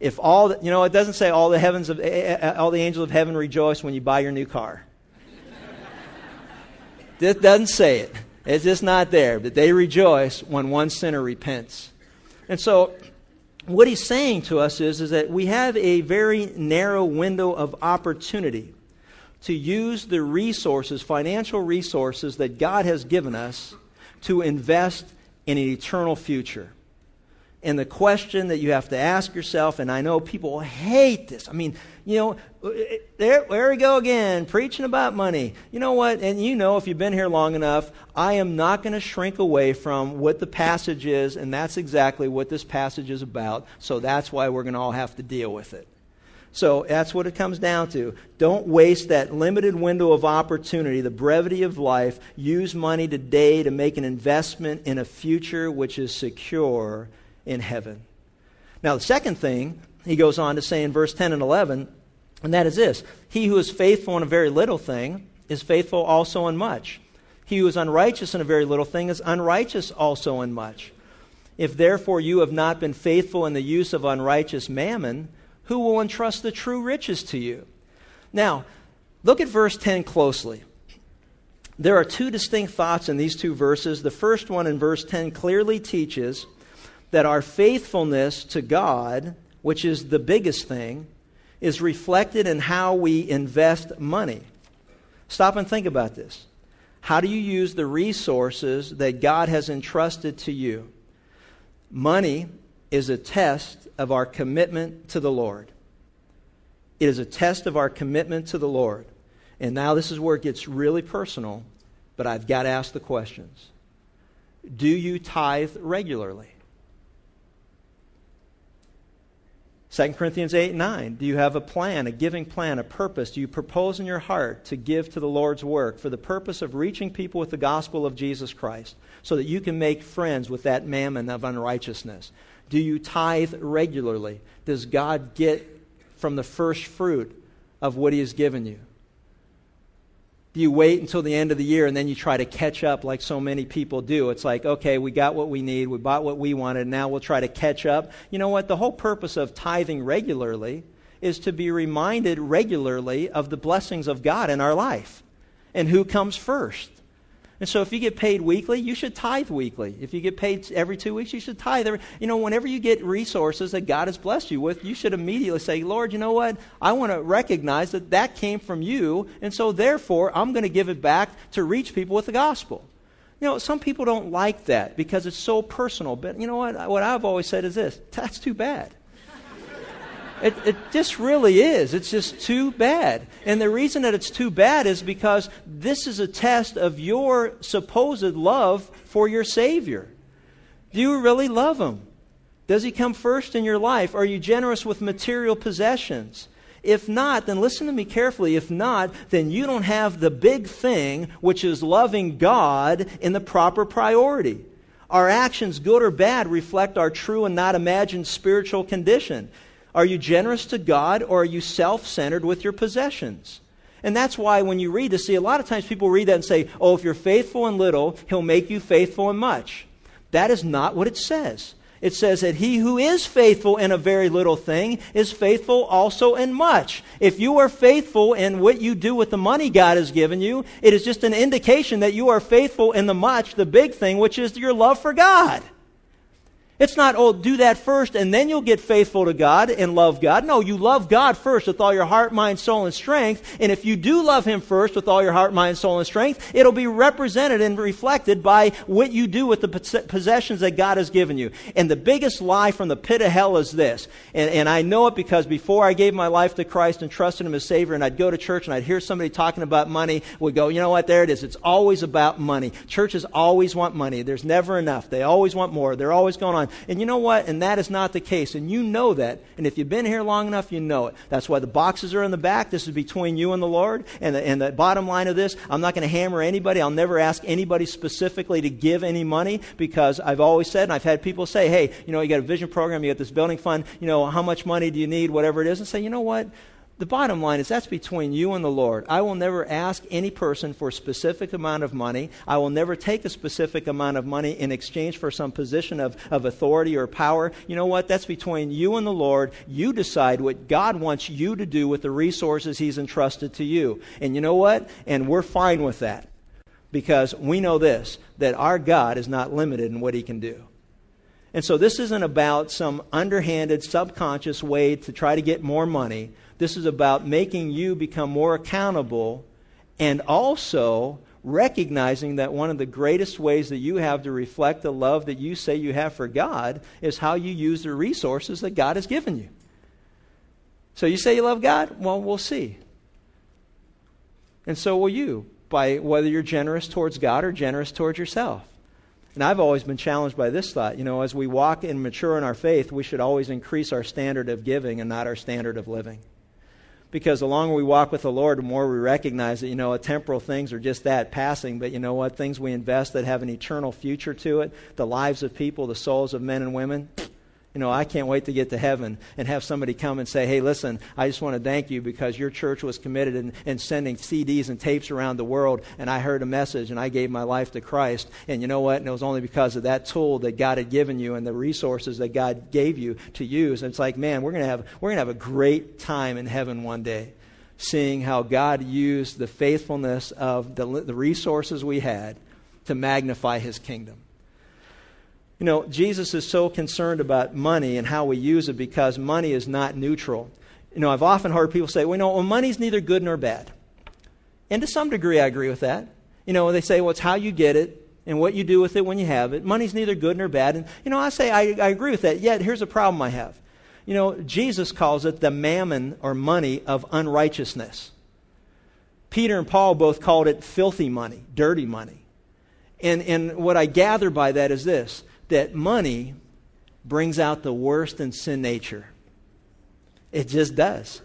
If all, the, you know, it doesn't say all the heavens of, eh, eh, all the angels of heaven rejoice when you buy your new car. This doesn't say it. It's just not there. But they rejoice when one sinner repents. And so, what he's saying to us is, is that we have a very narrow window of opportunity to use the resources, financial resources that God has given us to invest in an eternal future. And the question that you have to ask yourself, and I know people hate this. I mean, you know, there, there we go again, preaching about money. You know what? And you know, if you've been here long enough, I am not going to shrink away from what the passage is, and that's exactly what this passage is about. So that's why we're going to all have to deal with it. So that's what it comes down to. Don't waste that limited window of opportunity, the brevity of life. Use money today to make an investment in a future which is secure in heaven. Now, the second thing he goes on to say in verse 10 and 11, and that is this He who is faithful in a very little thing is faithful also in much. He who is unrighteous in a very little thing is unrighteous also in much. If therefore you have not been faithful in the use of unrighteous mammon, who will entrust the true riches to you? Now, look at verse 10 closely. There are two distinct thoughts in these two verses. The first one in verse 10 clearly teaches that our faithfulness to God, which is the biggest thing, is reflected in how we invest money. Stop and think about this. How do you use the resources that God has entrusted to you? Money is a test of our commitment to the Lord. It is a test of our commitment to the Lord. And now this is where it gets really personal, but I've got to ask the questions. Do you tithe regularly? 2 Corinthians 8 9. Do you have a plan, a giving plan, a purpose? Do you propose in your heart to give to the Lord's work for the purpose of reaching people with the gospel of Jesus Christ so that you can make friends with that mammon of unrighteousness? Do you tithe regularly? Does God get from the first fruit of what He has given you? Do you wait until the end of the year and then you try to catch up like so many people do? It's like, okay, we got what we need, we bought what we wanted, now we'll try to catch up. You know what? The whole purpose of tithing regularly is to be reminded regularly of the blessings of God in our life and who comes first. And so if you get paid weekly, you should tithe weekly. If you get paid every two weeks, you should tithe. Every, you know, whenever you get resources that God has blessed you with, you should immediately say, Lord, you know what? I want to recognize that that came from you, and so therefore I'm going to give it back to reach people with the gospel. You know, some people don't like that because it's so personal. But you know what? What I've always said is this that's too bad. It, it just really is. It's just too bad. And the reason that it's too bad is because this is a test of your supposed love for your Savior. Do you really love Him? Does He come first in your life? Are you generous with material possessions? If not, then listen to me carefully. If not, then you don't have the big thing, which is loving God in the proper priority. Our actions, good or bad, reflect our true and not imagined spiritual condition. Are you generous to God or are you self centered with your possessions? And that's why when you read this, see, a lot of times people read that and say, oh, if you're faithful in little, he'll make you faithful in much. That is not what it says. It says that he who is faithful in a very little thing is faithful also in much. If you are faithful in what you do with the money God has given you, it is just an indication that you are faithful in the much, the big thing, which is your love for God. It's not, oh, do that first and then you'll get faithful to God and love God. No, you love God first with all your heart, mind, soul, and strength. And if you do love Him first with all your heart, mind, soul, and strength, it'll be represented and reflected by what you do with the possessions that God has given you. And the biggest lie from the pit of hell is this. And, and I know it because before I gave my life to Christ and trusted Him as Savior, and I'd go to church and I'd hear somebody talking about money, we'd go, you know what, there it is. It's always about money. Churches always want money. There's never enough. They always want more. They're always going on. And you know what? And that is not the case. And you know that. And if you've been here long enough, you know it. That's why the boxes are in the back. This is between you and the Lord. And the, and the bottom line of this, I'm not going to hammer anybody. I'll never ask anybody specifically to give any money because I've always said, and I've had people say, hey, you know, you got a vision program, you got this building fund, you know, how much money do you need, whatever it is, and say, you know what? The bottom line is that's between you and the Lord. I will never ask any person for a specific amount of money. I will never take a specific amount of money in exchange for some position of, of authority or power. You know what? That's between you and the Lord. You decide what God wants you to do with the resources He's entrusted to you. And you know what? And we're fine with that because we know this that our God is not limited in what He can do. And so this isn't about some underhanded, subconscious way to try to get more money. This is about making you become more accountable and also recognizing that one of the greatest ways that you have to reflect the love that you say you have for God is how you use the resources that God has given you. So you say you love God? Well, we'll see. And so will you, by whether you're generous towards God or generous towards yourself. And I've always been challenged by this thought. You know, as we walk and mature in our faith, we should always increase our standard of giving and not our standard of living because the longer we walk with the Lord, the more we recognize that, you know, temporal things are just that, passing. But you know what? Things we invest that have an eternal future to it, the lives of people, the souls of men and women, you know, I can't wait to get to heaven and have somebody come and say, hey, listen, I just want to thank you because your church was committed in, in, sending CDs and tapes around the world, and I heard a message and I gave my life to Christ. And you know what? And it was only because of that tool that God had given you and the resources that God gave you to use. And it's like, man, we're going to have, we're going to have a great time in heaven one day seeing how God used the faithfulness of the, the resources we had to magnify his kingdom. You know, Jesus is so concerned about money and how we use it because money is not neutral. You know, I've often heard people say, well, you know, well, money's neither good nor bad. And to some degree, I agree with that. You know, they say, well, it's how you get it and what you do with it when you have it. Money's neither good nor bad. And, you know, I say, I, I agree with that. Yet, here's a problem I have. You know, Jesus calls it the mammon or money of unrighteousness. Peter and Paul both called it filthy money, dirty money. And, and what I gather by that is this that money brings out the worst in sin nature. It just does.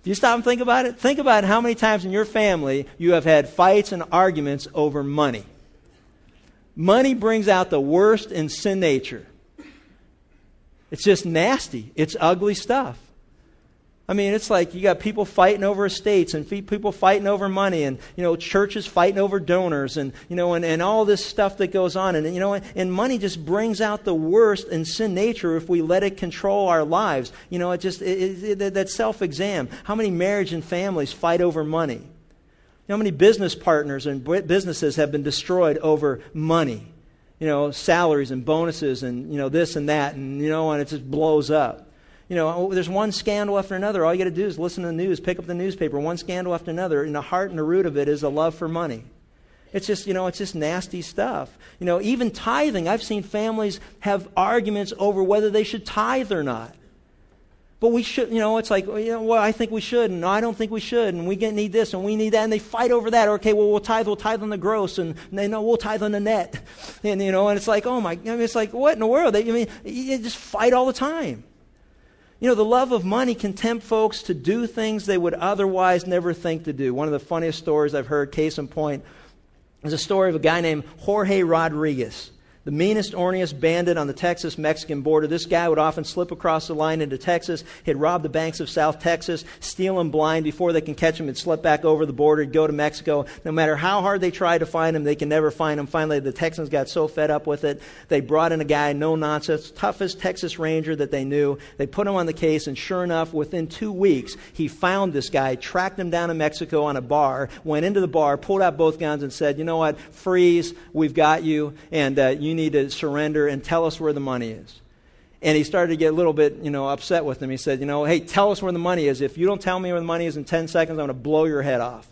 If you stop and think about it, think about how many times in your family you have had fights and arguments over money. Money brings out the worst in sin nature. It's just nasty. It's ugly stuff. I mean, it's like you got people fighting over estates and people fighting over money and, you know, churches fighting over donors and, you know, and, and all this stuff that goes on. And, you know, and money just brings out the worst in sin nature if we let it control our lives. You know, it just, it, it, that self exam. How many marriage and families fight over money? You know, how many business partners and businesses have been destroyed over money? You know, salaries and bonuses and, you know, this and that and, you know, and it just blows up. You know, oh, there's one scandal after another. All you got to do is listen to the news, pick up the newspaper, one scandal after another. And the heart and the root of it is a love for money. It's just, you know, it's just nasty stuff. You know, even tithing, I've seen families have arguments over whether they should tithe or not. But we should, you know, it's like, you know, well, I think we should, and I don't think we should, and we need this, and we need that, and they fight over that. Okay, well, we'll tithe, we'll tithe on the gross, and they know we'll tithe on the net, <laughs> and you know, and it's like, oh my, I mean, it's like, what in the world? They, I mean, you just fight all the time. You know, the love of money can tempt folks to do things they would otherwise never think to do. One of the funniest stories I've heard, case in point, is a story of a guy named Jorge Rodriguez the meanest, orniest bandit on the Texas Mexican border. This guy would often slip across the line into Texas. He'd rob the banks of South Texas, steal them blind before they can catch him, and slip back over the border, go to Mexico. No matter how hard they tried to find him, they can never find him. Finally, the Texans got so fed up with it, they brought in a guy, no nonsense, toughest Texas Ranger that they knew. They put him on the case, and sure enough, within two weeks, he found this guy, tracked him down in Mexico on a bar, went into the bar, pulled out both guns, and said, You know what? Freeze. We've got you, and uh, you you need to surrender and tell us where the money is. And he started to get a little bit, you know, upset with him. He said, you know, hey, tell us where the money is. If you don't tell me where the money is in 10 seconds, I'm going to blow your head off.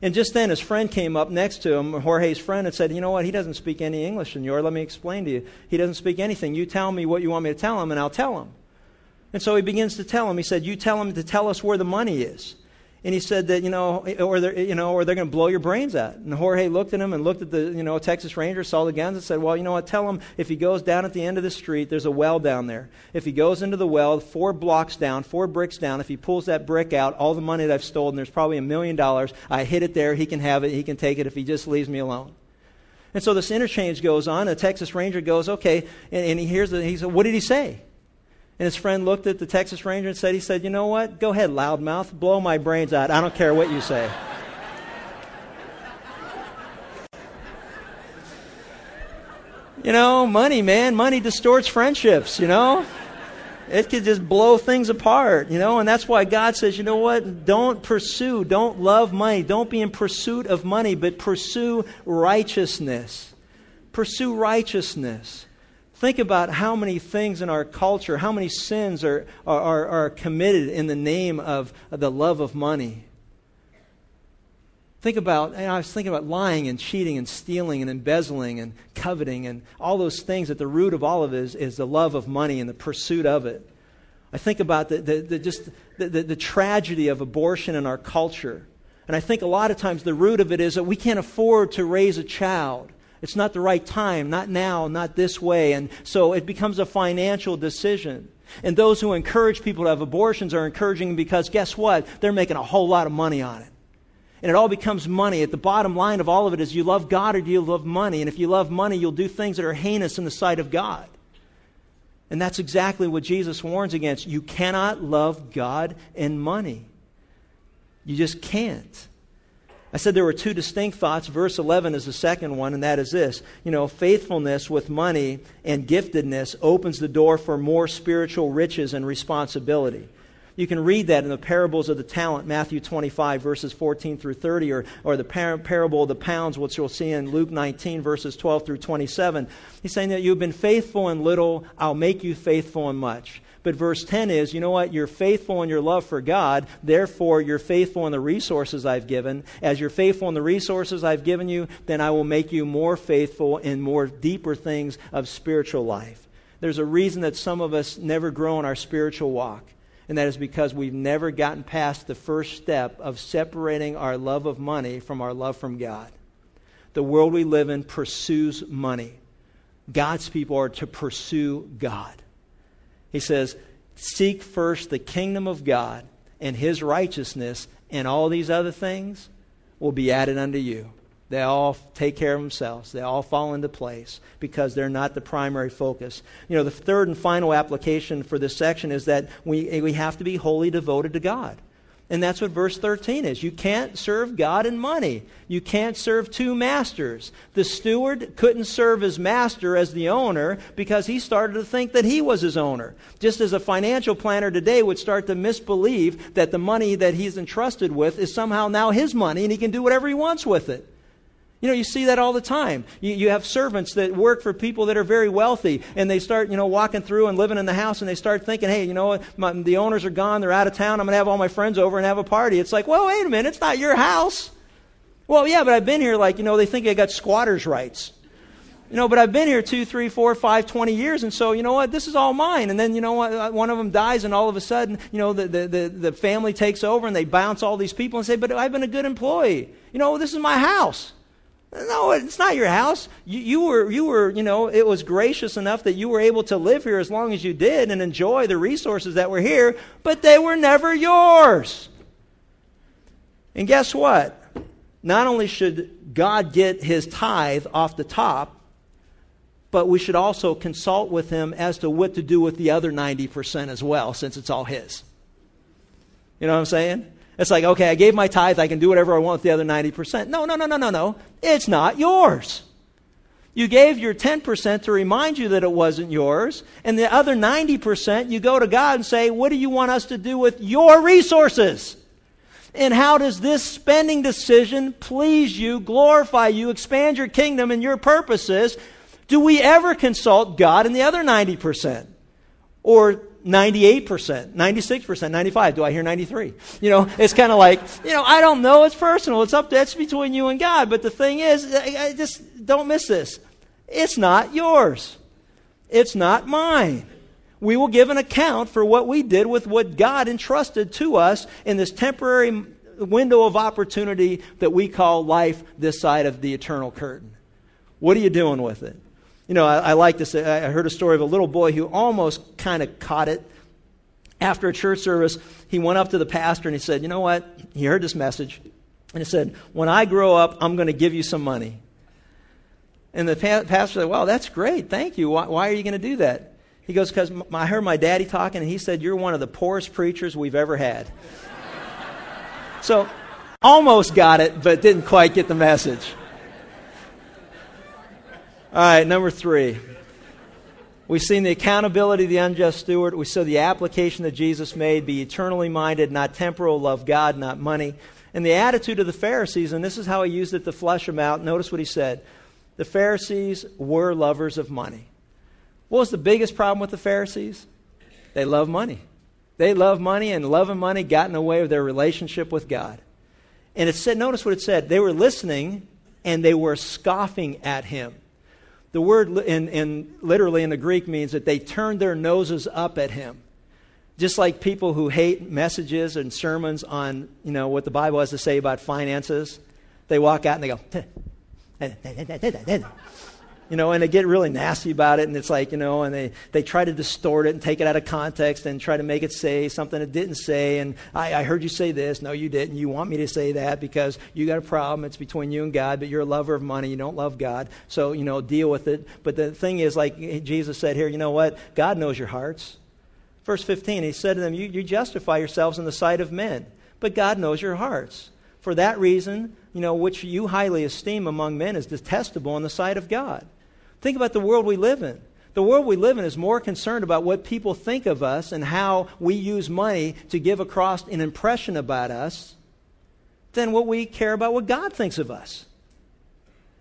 And just then, his friend came up next to him, Jorge's friend, and said, You know what? He doesn't speak any English, senor. Let me explain to you. He doesn't speak anything. You tell me what you want me to tell him, and I'll tell him. And so he begins to tell him. He said, You tell him to tell us where the money is and he said that you know, or they're, you know, or they're going to blow your brains out. And Jorge looked at him and looked at the you know Texas Ranger, saw the guns, and said, well, you know what? Tell him if he goes down at the end of the street, there's a well down there. If he goes into the well, four blocks down, four bricks down, if he pulls that brick out, all the money that I've stolen, there's probably a million dollars. I hid it there. He can have it. He can take it if he just leaves me alone. And so this interchange goes on. The Texas Ranger goes, okay, and, and he hears the, he said, what did he say? And his friend looked at the Texas Ranger and said, he said, you know what? Go ahead, loudmouth. Blow my brains out. I don't care what you say. you know, money, man. Money distorts friendships, you know? It could just blow things apart, you know? And that's why God says, you know what? Don't pursue, don't love money. Don't be in pursuit of money, but pursue righteousness. Pursue righteousness. Think about how many things in our culture, how many sins are, are, are committed in the name of the love of money. Think about, I was thinking about lying and cheating and stealing and embezzling and coveting and all those things at the root of all of it is, is the love of money and the pursuit of it. I think about the, the, the just the, the, the tragedy of abortion in our culture. And I think a lot of times the root of it is that we can't afford to raise a child. It's not the right time, not now, not this way. And so it becomes a financial decision. And those who encourage people to have abortions are encouraging them because guess what? They're making a whole lot of money on it. And it all becomes money. At the bottom line of all of it is you love God or do you love money? And if you love money, you'll do things that are heinous in the sight of God. And that's exactly what Jesus warns against. You cannot love God and money. You just can't. I said there were two distinct thoughts. Verse 11 is the second one, and that is this. You know, faithfulness with money and giftedness opens the door for more spiritual riches and responsibility. You can read that in the parables of the talent, Matthew 25, verses 14 through 30, or, or the par- parable of the pounds, which you'll see in Luke 19, verses 12 through 27. He's saying that you've been faithful in little, I'll make you faithful in much. But verse 10 is, you know what? You're faithful in your love for God. Therefore, you're faithful in the resources I've given. As you're faithful in the resources I've given you, then I will make you more faithful in more deeper things of spiritual life. There's a reason that some of us never grow in our spiritual walk. And that is because we've never gotten past the first step of separating our love of money from our love from God. The world we live in pursues money. God's people are to pursue God. He says, Seek first the kingdom of God and his righteousness, and all these other things will be added unto you. They all take care of themselves. They all fall into place because they're not the primary focus. You know, the third and final application for this section is that we, we have to be wholly devoted to God. And that's what verse 13 is. You can't serve God and money. You can't serve two masters. The steward couldn't serve his master as the owner because he started to think that he was his owner. Just as a financial planner today would start to misbelieve that the money that he's entrusted with is somehow now his money and he can do whatever he wants with it. You know, you see that all the time. You, you have servants that work for people that are very wealthy, and they start, you know, walking through and living in the house, and they start thinking, hey, you know the owners are gone, they're out of town, I'm going to have all my friends over and have a party. It's like, well, wait a minute, it's not your house. Well, yeah, but I've been here, like, you know, they think I got squatters' rights. You know, but I've been here two, three, four, five, twenty years, and so you know what? This is all mine. And then you know what? Uh, one of them dies, and all of a sudden, you know, the, the, the, the family takes over, and they bounce all these people and say, "But I've been a good employee. You know, this is my house." No, it's not your house. You, you, were, you were, you know, it was gracious enough that you were able to live here as long as you did and enjoy the resources that were here, but they were never yours. And guess what? Not only should God get his tithe off the top, but we should also consult with him as to what to do with the other 90% as well, since it's all his. You know what I'm saying? It's like, okay, I gave my tithe, I can do whatever I want with the other 90%. No, no, no, no, no, no. It's not yours. You gave your 10% to remind you that it wasn't yours, and the other 90% you go to God and say, What do you want us to do with your resources? And how does this spending decision please you, glorify you, expand your kingdom and your purposes? Do we ever consult God in the other 90%? Or 98%, 96%, 95. Do I hear 93? You know, it's kind of like, you know, I don't know. It's personal. It's up, to that's between you and God. But the thing is, I, I just don't miss this. It's not yours. It's not mine. We will give an account for what we did with what God entrusted to us in this temporary window of opportunity that we call life this side of the eternal curtain. What are you doing with it? You know, I, I like say, I heard a story of a little boy who almost kind of caught it. After a church service, he went up to the pastor and he said, You know what? He heard this message. And he said, When I grow up, I'm going to give you some money. And the pa- pastor said, Well, that's great. Thank you. Why, why are you going to do that? He goes, Because I heard my daddy talking, and he said, You're one of the poorest preachers we've ever had. <laughs> so, almost got it, but didn't quite get the message. All right, number three. We've seen the accountability of the unjust steward. We saw the application that Jesus made be eternally minded, not temporal, love God, not money. And the attitude of the Pharisees, and this is how he used it to flesh them out. Notice what he said. The Pharisees were lovers of money. What was the biggest problem with the Pharisees? They love money. They love money, and loving money got in the way of their relationship with God. And it said, notice what it said. They were listening and they were scoffing at him. The word in, in, literally in the Greek means that they turned their noses up at him. Just like people who hate messages and sermons on, you know, what the Bible has to say about finances, they walk out and they go, you know, and they get really nasty about it, and it's like, you know, and they, they try to distort it and take it out of context and try to make it say something it didn't say. And I, I heard you say this. No, you didn't. You want me to say that because you got a problem. It's between you and God, but you're a lover of money. You don't love God. So, you know, deal with it. But the thing is, like Jesus said here, you know what? God knows your hearts. Verse 15, he said to them, You, you justify yourselves in the sight of men, but God knows your hearts. For that reason, you know, which you highly esteem among men is detestable in the sight of God. Think about the world we live in. The world we live in is more concerned about what people think of us and how we use money to give across an impression about us than what we care about what God thinks of us.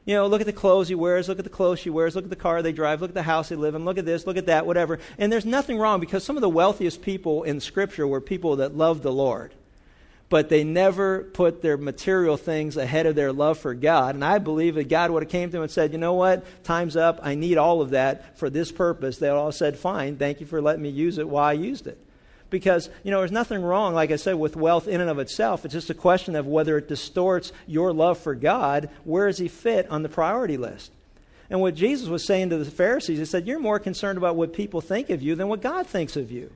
You know, look at the clothes he wears, look at the clothes she wears, look at the car they drive, look at the house they live in, look at this, look at that, whatever. And there's nothing wrong because some of the wealthiest people in Scripture were people that loved the Lord but they never put their material things ahead of their love for God. And I believe that God would have came to them and said, you know what, time's up. I need all of that for this purpose. They all said, fine, thank you for letting me use it while I used it. Because, you know, there's nothing wrong, like I said, with wealth in and of itself. It's just a question of whether it distorts your love for God. Where does he fit on the priority list? And what Jesus was saying to the Pharisees, he said, You're more concerned about what people think of you than what God thinks of you.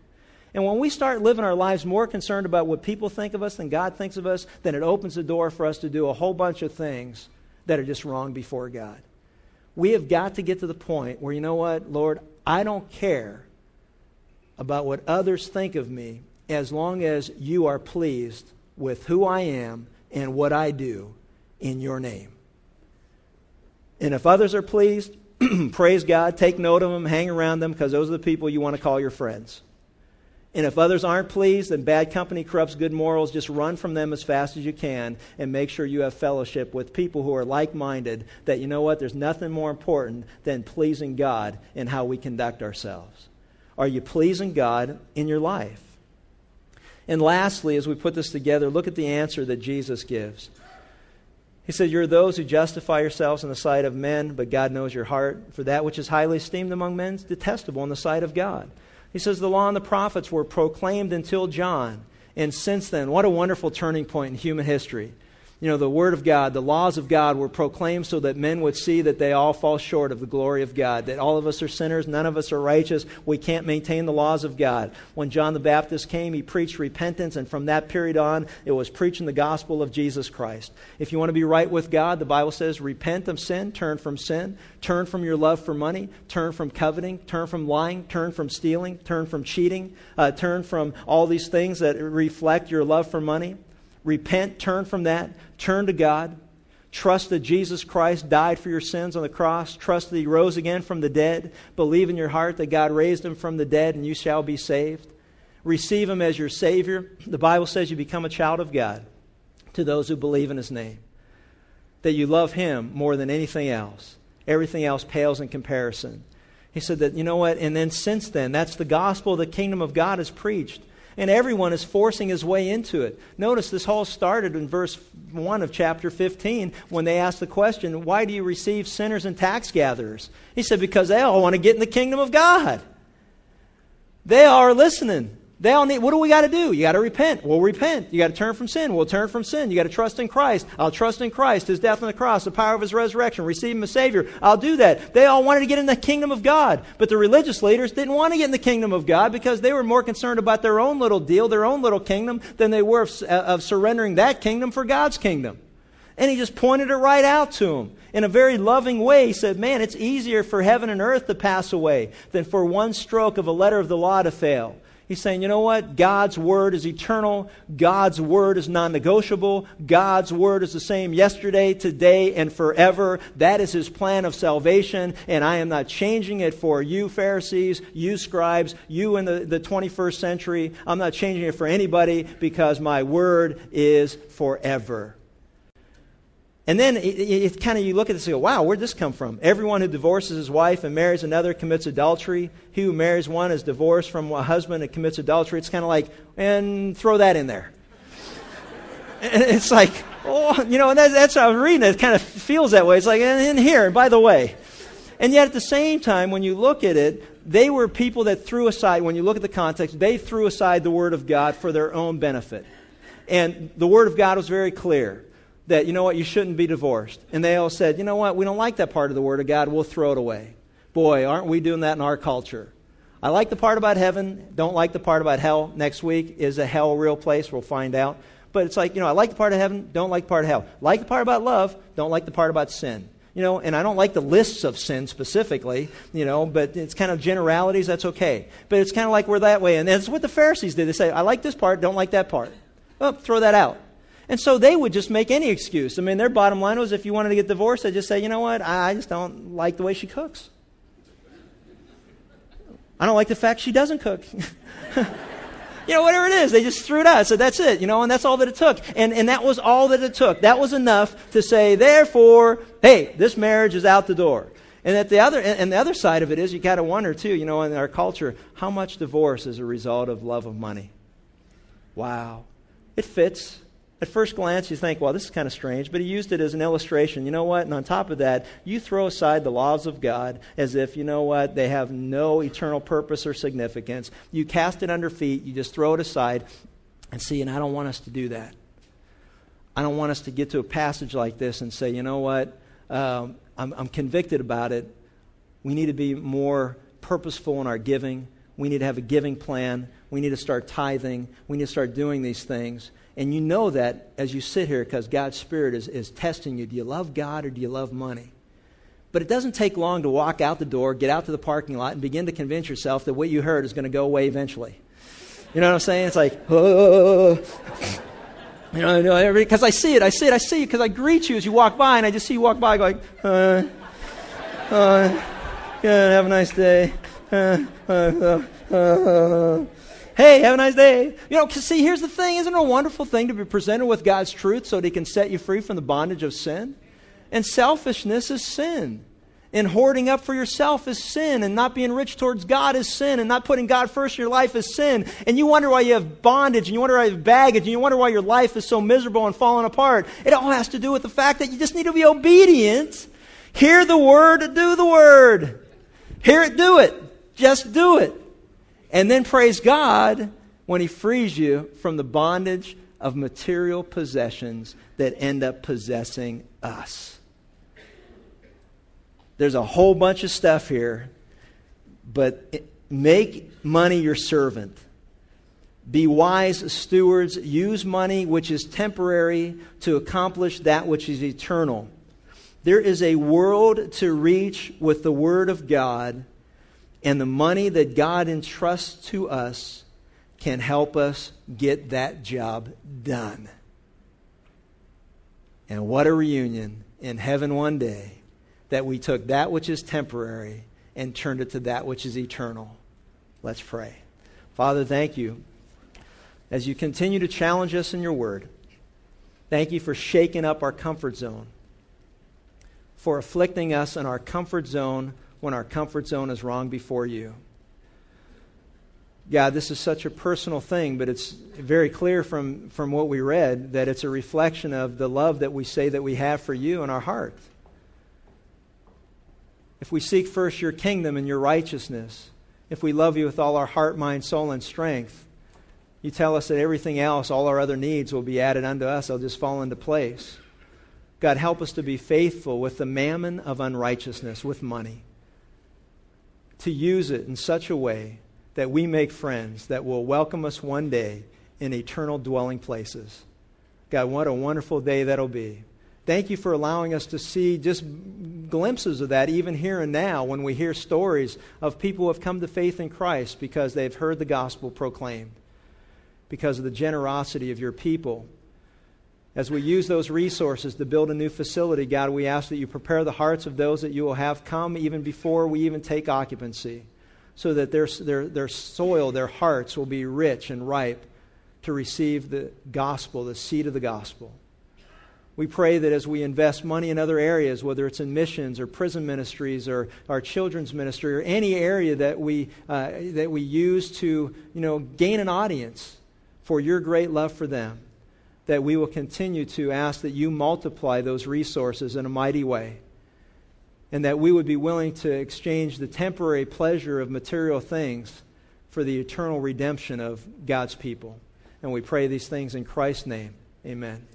And when we start living our lives more concerned about what people think of us than God thinks of us, then it opens the door for us to do a whole bunch of things that are just wrong before God. We have got to get to the point where, you know what, Lord, I don't care about what others think of me as long as you are pleased with who I am and what I do in your name. And if others are pleased, <clears throat> praise God, take note of them, hang around them, because those are the people you want to call your friends. And if others aren't pleased, then bad company corrupts good morals. Just run from them as fast as you can and make sure you have fellowship with people who are like minded. That you know what? There's nothing more important than pleasing God in how we conduct ourselves. Are you pleasing God in your life? And lastly, as we put this together, look at the answer that Jesus gives. He said, You're those who justify yourselves in the sight of men, but God knows your heart. For that which is highly esteemed among men is detestable in the sight of God. He says the law and the prophets were proclaimed until John. And since then, what a wonderful turning point in human history you know, the Word of God, the laws of God were proclaimed so that men would see that they all fall short of the glory of God, that all of us are sinners, none of us are righteous, we can't maintain the laws of God. When John the Baptist came, he preached repentance, and from that period on, it was preaching the gospel of Jesus Christ. If you want to be right with God, the Bible says, repent of sin, turn from sin, turn from your love for money, turn from coveting, turn from lying, turn from stealing, turn from cheating, uh, turn from all these things that reflect your love for money repent, turn from that, turn to God, trust that Jesus Christ died for your sins on the cross, trust that He rose again from the dead, believe in your heart that God raised Him from the dead and you shall be saved. Receive Him as your Savior. The Bible says you become a child of God to those who believe in His name, that you love Him more than anything else. Everything else pales in comparison. He said that, you know what? And then since then, that's the gospel the kingdom of God is preached. And everyone is forcing his way into it. Notice this all started in verse 1 of chapter 15 when they asked the question, Why do you receive sinners and tax gatherers? He said, Because they all want to get in the kingdom of God. They are listening. They all need, what do we got to do? You got to repent. We'll repent. You got to turn from sin. We'll turn from sin. You got to trust in Christ. I'll trust in Christ, His death on the cross, the power of His resurrection, receive Him as Savior. I'll do that. They all wanted to get in the kingdom of God. But the religious leaders didn't want to get in the kingdom of God because they were more concerned about their own little deal, their own little kingdom, than they were of, uh, of surrendering that kingdom for God's kingdom. And he just pointed it right out to them in a very loving way. He said, Man, it's easier for heaven and earth to pass away than for one stroke of a letter of the law to fail. He's saying, you know what? God's word is eternal. God's word is non negotiable. God's word is the same yesterday, today, and forever. That is his plan of salvation, and I am not changing it for you, Pharisees, you, scribes, you in the, the 21st century. I'm not changing it for anybody because my word is forever. And then it, it, it kind of you look at this and go, wow, where'd this come from? Everyone who divorces his wife and marries another commits adultery. He who marries one is divorced from a husband and commits adultery. It's kind of like, and throw that in there. <laughs> and it's like, oh, you know, and that's, that's how I was reading it. It kind of feels that way. It's like, and in here, and by the way. And yet at the same time, when you look at it, they were people that threw aside, when you look at the context, they threw aside the Word of God for their own benefit. And the Word of God was very clear that, you know what, you shouldn't be divorced. And they all said, you know what, we don't like that part of the Word of God, we'll throw it away. Boy, aren't we doing that in our culture? I like the part about heaven, don't like the part about hell. Next week, is a hell real place? We'll find out. But it's like, you know, I like the part of heaven, don't like the part of hell. Like the part about love, don't like the part about sin. You know, and I don't like the lists of sin specifically, you know, but it's kind of generalities, that's okay. But it's kind of like we're that way. And that's what the Pharisees did. They say, I like this part, don't like that part. Oh, throw that out. And so they would just make any excuse. I mean, their bottom line was if you wanted to get divorced, they'd just say, you know what, I just don't like the way she cooks. I don't like the fact she doesn't cook. <laughs> you know, whatever it is, they just threw it out. So that's it, you know, and that's all that it took. And, and that was all that it took. That was enough to say, therefore, hey, this marriage is out the door. And at the other, and the other side of it is, you got to wonder too, you know, in our culture, how much divorce is a result of love of money? Wow. It fits. At first glance, you think, well, this is kind of strange, but he used it as an illustration. You know what? And on top of that, you throw aside the laws of God as if, you know what, they have no eternal purpose or significance. You cast it under feet, you just throw it aside. And see, and I don't want us to do that. I don't want us to get to a passage like this and say, you know what, um, I'm, I'm convicted about it. We need to be more purposeful in our giving. We need to have a giving plan. We need to start tithing. We need to start doing these things. And you know that as you sit here because God's Spirit is, is testing you. Do you love God or do you love money? But it doesn't take long to walk out the door, get out to the parking lot, and begin to convince yourself that what you heard is going to go away eventually. You know what I'm saying? It's like, oh. you know, because I see it, I see it, I see it, because I greet you as you walk by, and I just see you walk by, going, uh, uh, yeah, have a nice day. Uh, uh, uh, uh Hey, have a nice day. You know, see, here's the thing. Isn't it a wonderful thing to be presented with God's truth so that He can set you free from the bondage of sin? And selfishness is sin. And hoarding up for yourself is sin. And not being rich towards God is sin. And not putting God first in your life is sin. And you wonder why you have bondage. And you wonder why you have baggage. And you wonder why your life is so miserable and falling apart. It all has to do with the fact that you just need to be obedient. Hear the word, do the word. Hear it, do it. Just do it. And then praise God when He frees you from the bondage of material possessions that end up possessing us. There's a whole bunch of stuff here, but make money your servant. Be wise stewards. Use money which is temporary to accomplish that which is eternal. There is a world to reach with the Word of God and the money that God entrusts to us can help us get that job done. And what a reunion in heaven one day that we took that which is temporary and turned it to that which is eternal. Let's pray. Father, thank you as you continue to challenge us in your word. Thank you for shaking up our comfort zone, for afflicting us in our comfort zone when our comfort zone is wrong before you. God, this is such a personal thing, but it's very clear from, from what we read that it's a reflection of the love that we say that we have for you in our heart. If we seek first your kingdom and your righteousness, if we love you with all our heart, mind, soul, and strength, you tell us that everything else, all our other needs, will be added unto us. They'll just fall into place. God, help us to be faithful with the mammon of unrighteousness, with money, to use it in such a way that we make friends that will welcome us one day in eternal dwelling places. God, what a wonderful day that'll be. Thank you for allowing us to see just glimpses of that even here and now when we hear stories of people who have come to faith in Christ because they've heard the gospel proclaimed, because of the generosity of your people. As we use those resources to build a new facility, God, we ask that you prepare the hearts of those that you will have come even before we even take occupancy, so that their, their, their soil, their hearts will be rich and ripe to receive the gospel, the seed of the gospel. We pray that as we invest money in other areas, whether it's in missions or prison ministries or our children's ministry or any area that we, uh, that we use to you know, gain an audience for your great love for them, that we will continue to ask that you multiply those resources in a mighty way. And that we would be willing to exchange the temporary pleasure of material things for the eternal redemption of God's people. And we pray these things in Christ's name. Amen.